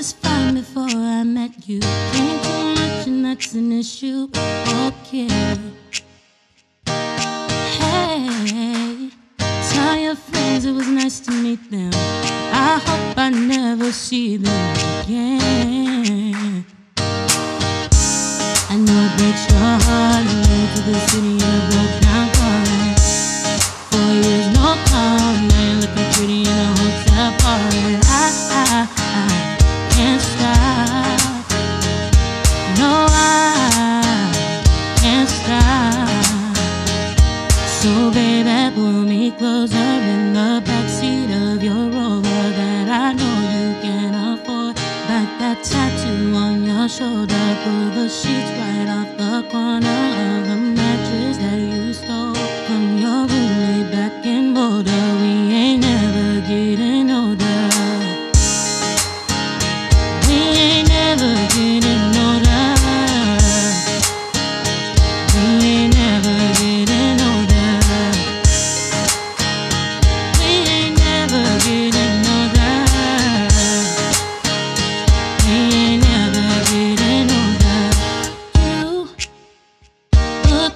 time before I met you. Ain't too much, and that's an issue. Okay. Hey, tell your friends it was nice to meet them. I hope I never see them again. I know it breaks your heart to move to the city in a broke down car. Four years, no call, So, baby, pull me closer in the backseat of your Rover that I know you can afford. Like that tattoo on your shoulder, pull the sheets right off the corner of the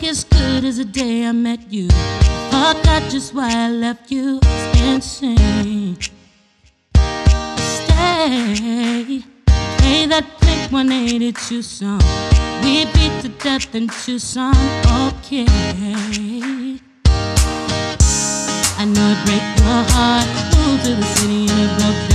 as good as the day I met you. I forgot just why I left you. It's insane. Stay. Play that Blink 182 song. We beat to death in Tucson. Okay. I know it break your heart. Move to the city in a broke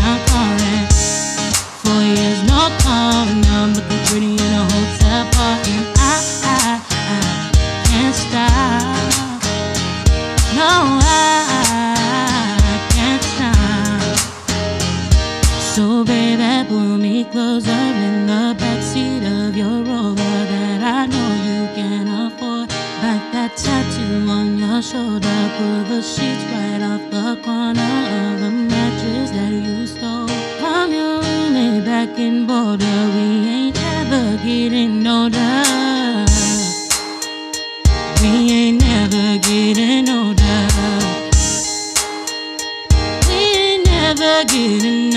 So, baby, pull me closer in the backseat of your Rover that I know you can afford. Like that tattoo on your shoulder, pull the sheets right off the corner of the mattress that you stole from your roommate back in Boulder. We ain't ever getting older. We ain't never getting older. We ain't never getting